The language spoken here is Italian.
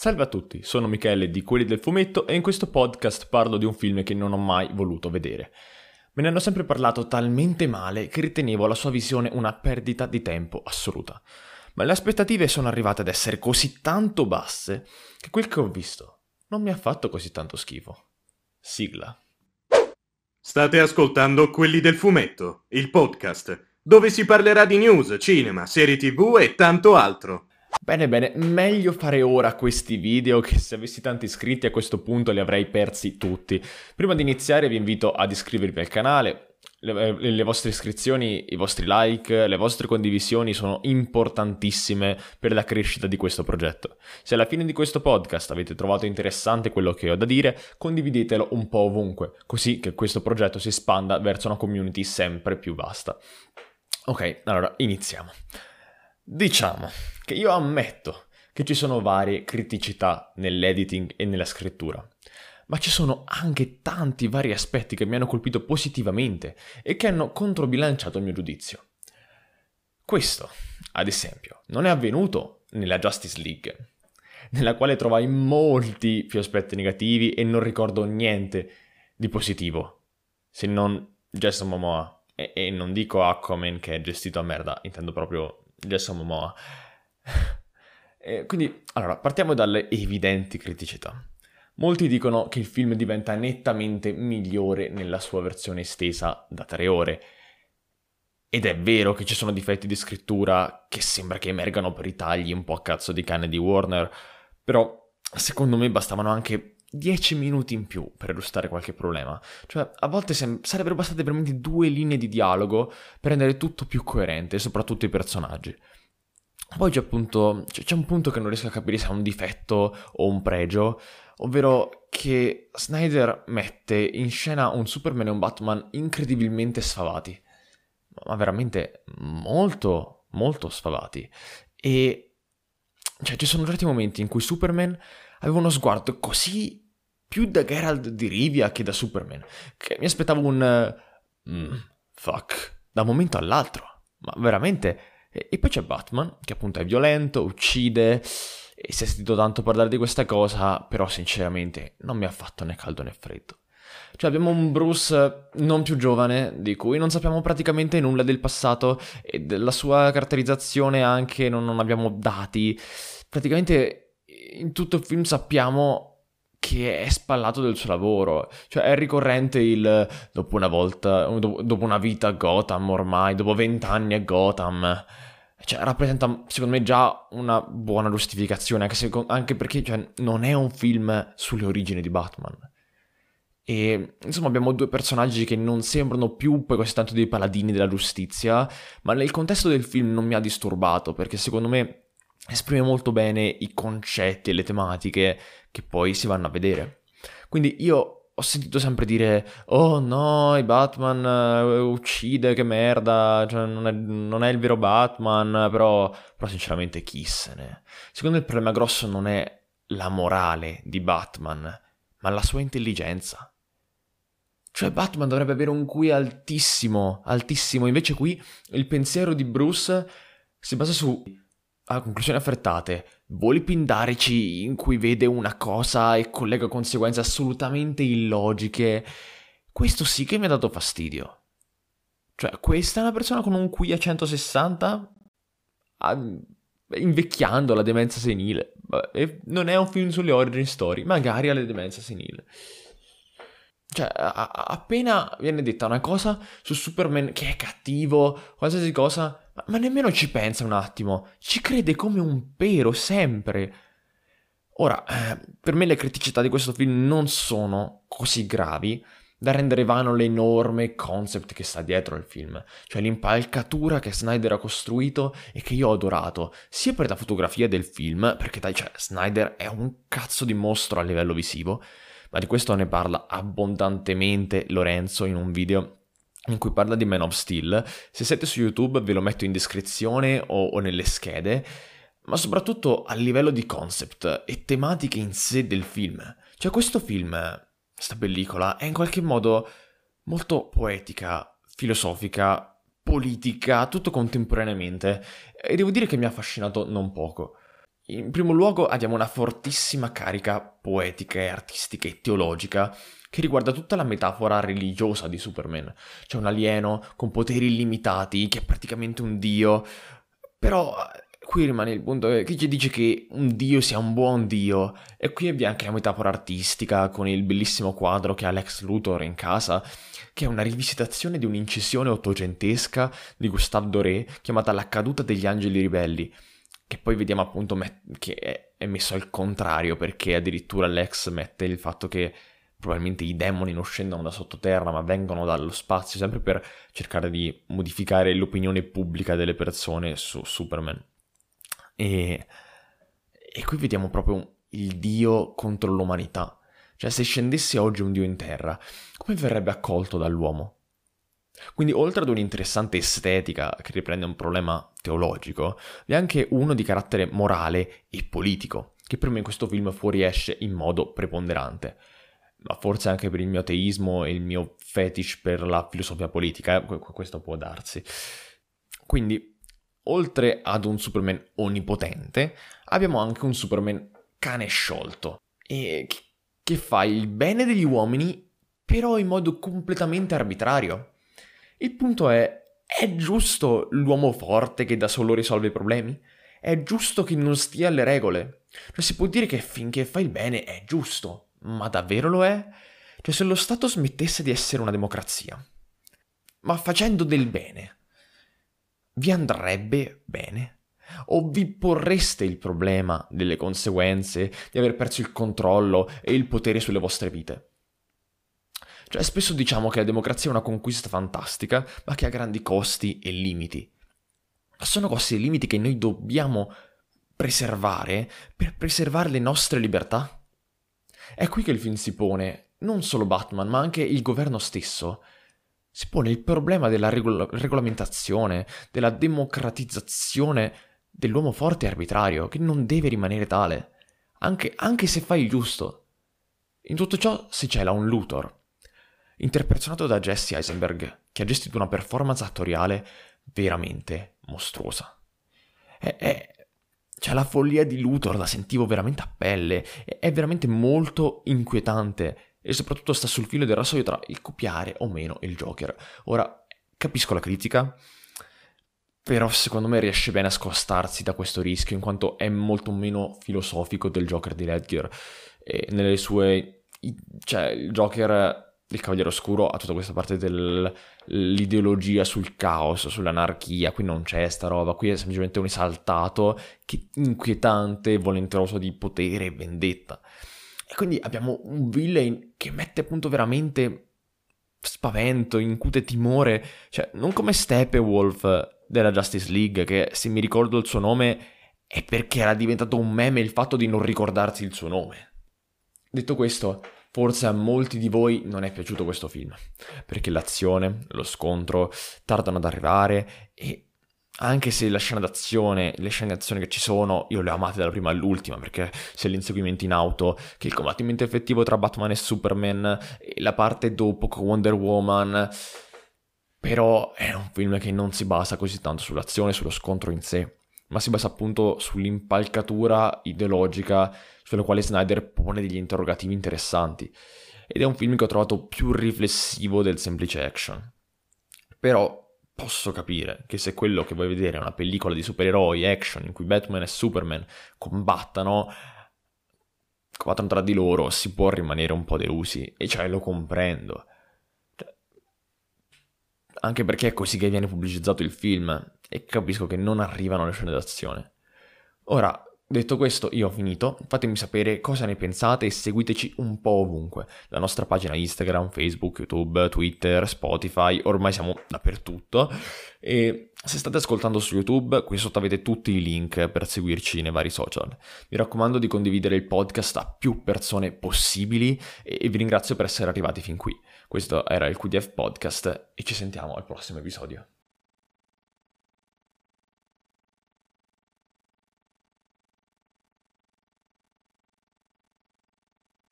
Salve a tutti, sono Michele di Quelli del Fumetto e in questo podcast parlo di un film che non ho mai voluto vedere. Me ne hanno sempre parlato talmente male che ritenevo la sua visione una perdita di tempo assoluta. Ma le aspettative sono arrivate ad essere così tanto basse che quel che ho visto non mi ha fatto così tanto schifo. Sigla. State ascoltando Quelli del Fumetto, il podcast, dove si parlerà di news, cinema, serie tv e tanto altro. Bene, bene, meglio fare ora questi video che se avessi tanti iscritti a questo punto li avrei persi tutti. Prima di iniziare vi invito ad iscrivervi al canale, le, eh, le, vostre iscrizioni, i vostri like, le vostre condivisioni sono importantissime per la crescita di questo progetto. Se alla fine di questo podcast avete trovato interessante quello che ho da dire, condividetelo un po' ovunque, così che questo progetto si espanda verso una community sempre più vasta. Ok, allora iniziamo. Diciamo che io ammetto che ci sono varie criticità nell'editing e nella scrittura, ma ci sono anche tanti vari aspetti che mi hanno colpito positivamente e che hanno controbilanciato il mio giudizio. Questo, ad esempio, non è avvenuto nella Justice League, nella quale trovai molti più aspetti negativi e non ricordo niente di positivo, se non Jason Momoa. E, e non dico Aquaman che è gestito a merda, intendo proprio Jason Momoa. E quindi, allora, partiamo dalle evidenti criticità. Molti dicono che il film diventa nettamente migliore nella sua versione estesa da tre ore. Ed è vero che ci sono difetti di scrittura che sembra che emergano per i tagli un po' a cazzo di cane di Warner, però secondo me bastavano anche 10 minuti in più per illustrare qualche problema. Cioè, a volte sem- sarebbero bastate veramente due linee di dialogo per rendere tutto più coerente, soprattutto i personaggi. Poi c'è appunto c'è, c'è un punto che non riesco a capire se è un difetto o un pregio, ovvero che Snyder mette in scena un Superman e un Batman incredibilmente sfavati, ma veramente molto, molto sfavati. E cioè, ci sono certi momenti in cui Superman aveva uno sguardo così più da Geralt di Rivia che da Superman, che mi aspettavo un... Mm, fuck, da un momento all'altro. Ma veramente... E, poi c'è Batman, che appunto è violento, uccide, e si è sentito tanto parlare di questa cosa, però sinceramente non mi ha fatto né caldo né freddo. Cioè abbiamo un Bruce non più giovane, di cui non sappiamo praticamente nulla del passato e della sua caratterizzazione anche non, non abbiamo dati. Praticamente in tutto il film sappiamo che è spallato del suo lavoro. Cioè è ricorrente il dopo una volta, dopo una vita a Gotham ormai, dopo vent'anni a Gotham. Cioè rappresenta secondo me già una buona giustificazione, anche, se, anche perché cioè, non è un film sulle origini di Batman. E insomma abbiamo due personaggi che non sembrano più poi così tanto dei paladini della giustizia, ma nel contesto del film non mi ha disturbato perché secondo me esprime molto bene i concetti e le tematiche che poi si vanno a vedere. Quindi io ho sentito sempre dire, oh no, il Batman uh, uccide, che merda, cioè, non, è, non, è, il vero Batman, però, però sinceramente chi se ne... Secondo me il problema grosso non è la morale di Batman, ma la sua intelligenza. Cioè Batman dovrebbe avere un QI altissimo, altissimo, invece qui il pensiero di Bruce si basa su a conclusioni affrettate, voli pindarici in cui vede una cosa e collega conseguenze assolutamente illogiche, questo sì che mi ha dato fastidio. Cioè, questa è una persona con un QI a 160? invecchiando la demenza senile. E non è un film sulle origin story, magari alla demenza senile. Cioè, a- appena viene detta una cosa su Superman che è cattivo, qualsiasi cosa, ma nemmeno ci pensa un attimo, ci crede come un pero sempre. Ora, eh, per me le criticità di questo film non sono così gravi da rendere vano l'enorme concept che sta dietro al film, cioè l'impalcatura che Snyder ha costruito e che io ho adorato, sia per la fotografia del film, perché dai, cioè, Snyder è un cazzo di mostro a livello visivo, ma di questo ne parla abbondantemente Lorenzo in un video in cui parla di Man of Steel. Se siete su YouTube ve lo metto in descrizione o, o nelle schede, ma soprattutto a livello di concept e tematiche in sé del film. Cioè questo film, questa pellicola, è in qualche modo molto poetica, filosofica, politica, tutto contemporaneamente, e devo dire che mi ha affascinato non poco. In primo luogo abbiamo una fortissima carica poetica e artistica e teologica che riguarda tutta la metafora religiosa di Superman. C'è un alieno con poteri illimitati che è praticamente un dio, però qui rimane il punto che ci dice che un dio sia un buon dio e qui abbiamo anche la metafora artistica con il bellissimo quadro che ha Lex Luthor in casa che è una rivisitazione di un'incisione ottocentesca di Gustave Doré chiamata La caduta degli angeli ribelli che poi vediamo appunto met- che è messo al contrario perché addirittura Lex mette il fatto che probabilmente i demoni non scendono da sottoterra ma vengono dallo spazio sempre per cercare di modificare l'opinione pubblica delle persone su Superman e, e qui vediamo proprio il Dio contro l'umanità. Cioè, se scendesse oggi un Dio in terra, come verrebbe accolto dall'uomo? Quindi, oltre ad un'interessante estetica che riprende un problema teologico, vi è anche uno di carattere morale e politico, che per me in questo film fuoriesce in modo preponderante. Ma forse anche per il mio ateismo e il mio fetish per la filosofia politica, eh? questo può darsi. Quindi, oltre ad un Superman onnipotente, abbiamo anche un Superman cane sciolto, e che fa il bene degli uomini, però in modo completamente arbitrario. Il punto è, è giusto l'uomo forte che da solo risolve i problemi? È giusto che non stia alle regole? Cioè si può dire che finché fa il bene è giusto, ma davvero lo è? Cioè se lo Stato smettesse di essere una democrazia, ma facendo del bene, vi andrebbe bene? O vi porreste il problema delle conseguenze di aver perso il controllo e il potere sulle vostre vite? Cioè, spesso diciamo che la democrazia è una conquista fantastica, ma che ha grandi costi e limiti. Ma sono costi e limiti che noi dobbiamo preservare per preservare le nostre libertà? È qui che il film si pone, non solo Batman, ma anche il governo stesso, si pone il problema della regol- regolamentazione, della democratizzazione dell'uomo forte e arbitrario, che non deve rimanere tale, anche, anche se fa il giusto. In tutto ciò si cela un Luthor, interpretato da Jesse Eisenberg, che ha gestito una performance attoriale veramente mostruosa. È, è, c'è la follia di Luthor, la sentivo veramente a pelle, è veramente molto inquietante. E soprattutto sta sul filo del rasoio tra il copiare o meno il Joker. Ora, capisco la critica, però secondo me riesce bene a scostarsi da questo rischio in quanto è molto meno filosofico del Joker di Ledger. E nelle sue... cioè il Joker il Cavaliere Oscuro ha tutta questa parte dell'ideologia sul caos, sull'anarchia, qui non c'è sta roba, qui è semplicemente un esaltato che inquietante, volenteroso di potere e vendetta. E quindi abbiamo un villain che mette appunto veramente spavento, incute timore, cioè non come Steppenwolf della Justice League, che se mi ricordo il suo nome è perché era diventato un meme il fatto di non ricordarsi il suo nome. Detto questo, forse a molti di voi non è piaciuto questo film, perché l'azione, lo scontro tardano ad arrivare e anche se la scena d'azione, le scene d'azione che ci sono, io le ho amate dalla prima all'ultima, perché c'è l'inseguimento in auto, che il combattimento effettivo tra Batman e Superman, e la parte dopo con Wonder Woman, però è un film che non si basa così tanto sull'azione, sullo scontro in sé, ma si basa appunto sull'impalcatura ideologica sulla quale Snyder pone degli interrogativi interessanti. Ed è un film che ho trovato più riflessivo del semplice action. Però posso capire che se quello che vuoi vedere è una pellicola di supereroi, action, in cui Batman e Superman combattano, combattono tra di loro, si può rimanere un po' delusi. E cioè lo comprendo. Cioè, anche perché è così che viene pubblicizzato il film e capisco che non arrivano le scene d'azione. Ora, Detto questo, io ho finito. Fatemi sapere cosa ne pensate e seguiteci un po' ovunque. La nostra pagina Instagram, Facebook, YouTube, Twitter, Spotify, ormai siamo dappertutto. E se state ascoltando su YouTube, qui sotto avete tutti i link per seguirci nei vari social. Mi raccomando di condividere il podcast a più persone possibili e vi ringrazio per essere arrivati fin qui. Questo era il QDF Podcast e ci sentiamo al prossimo episodio.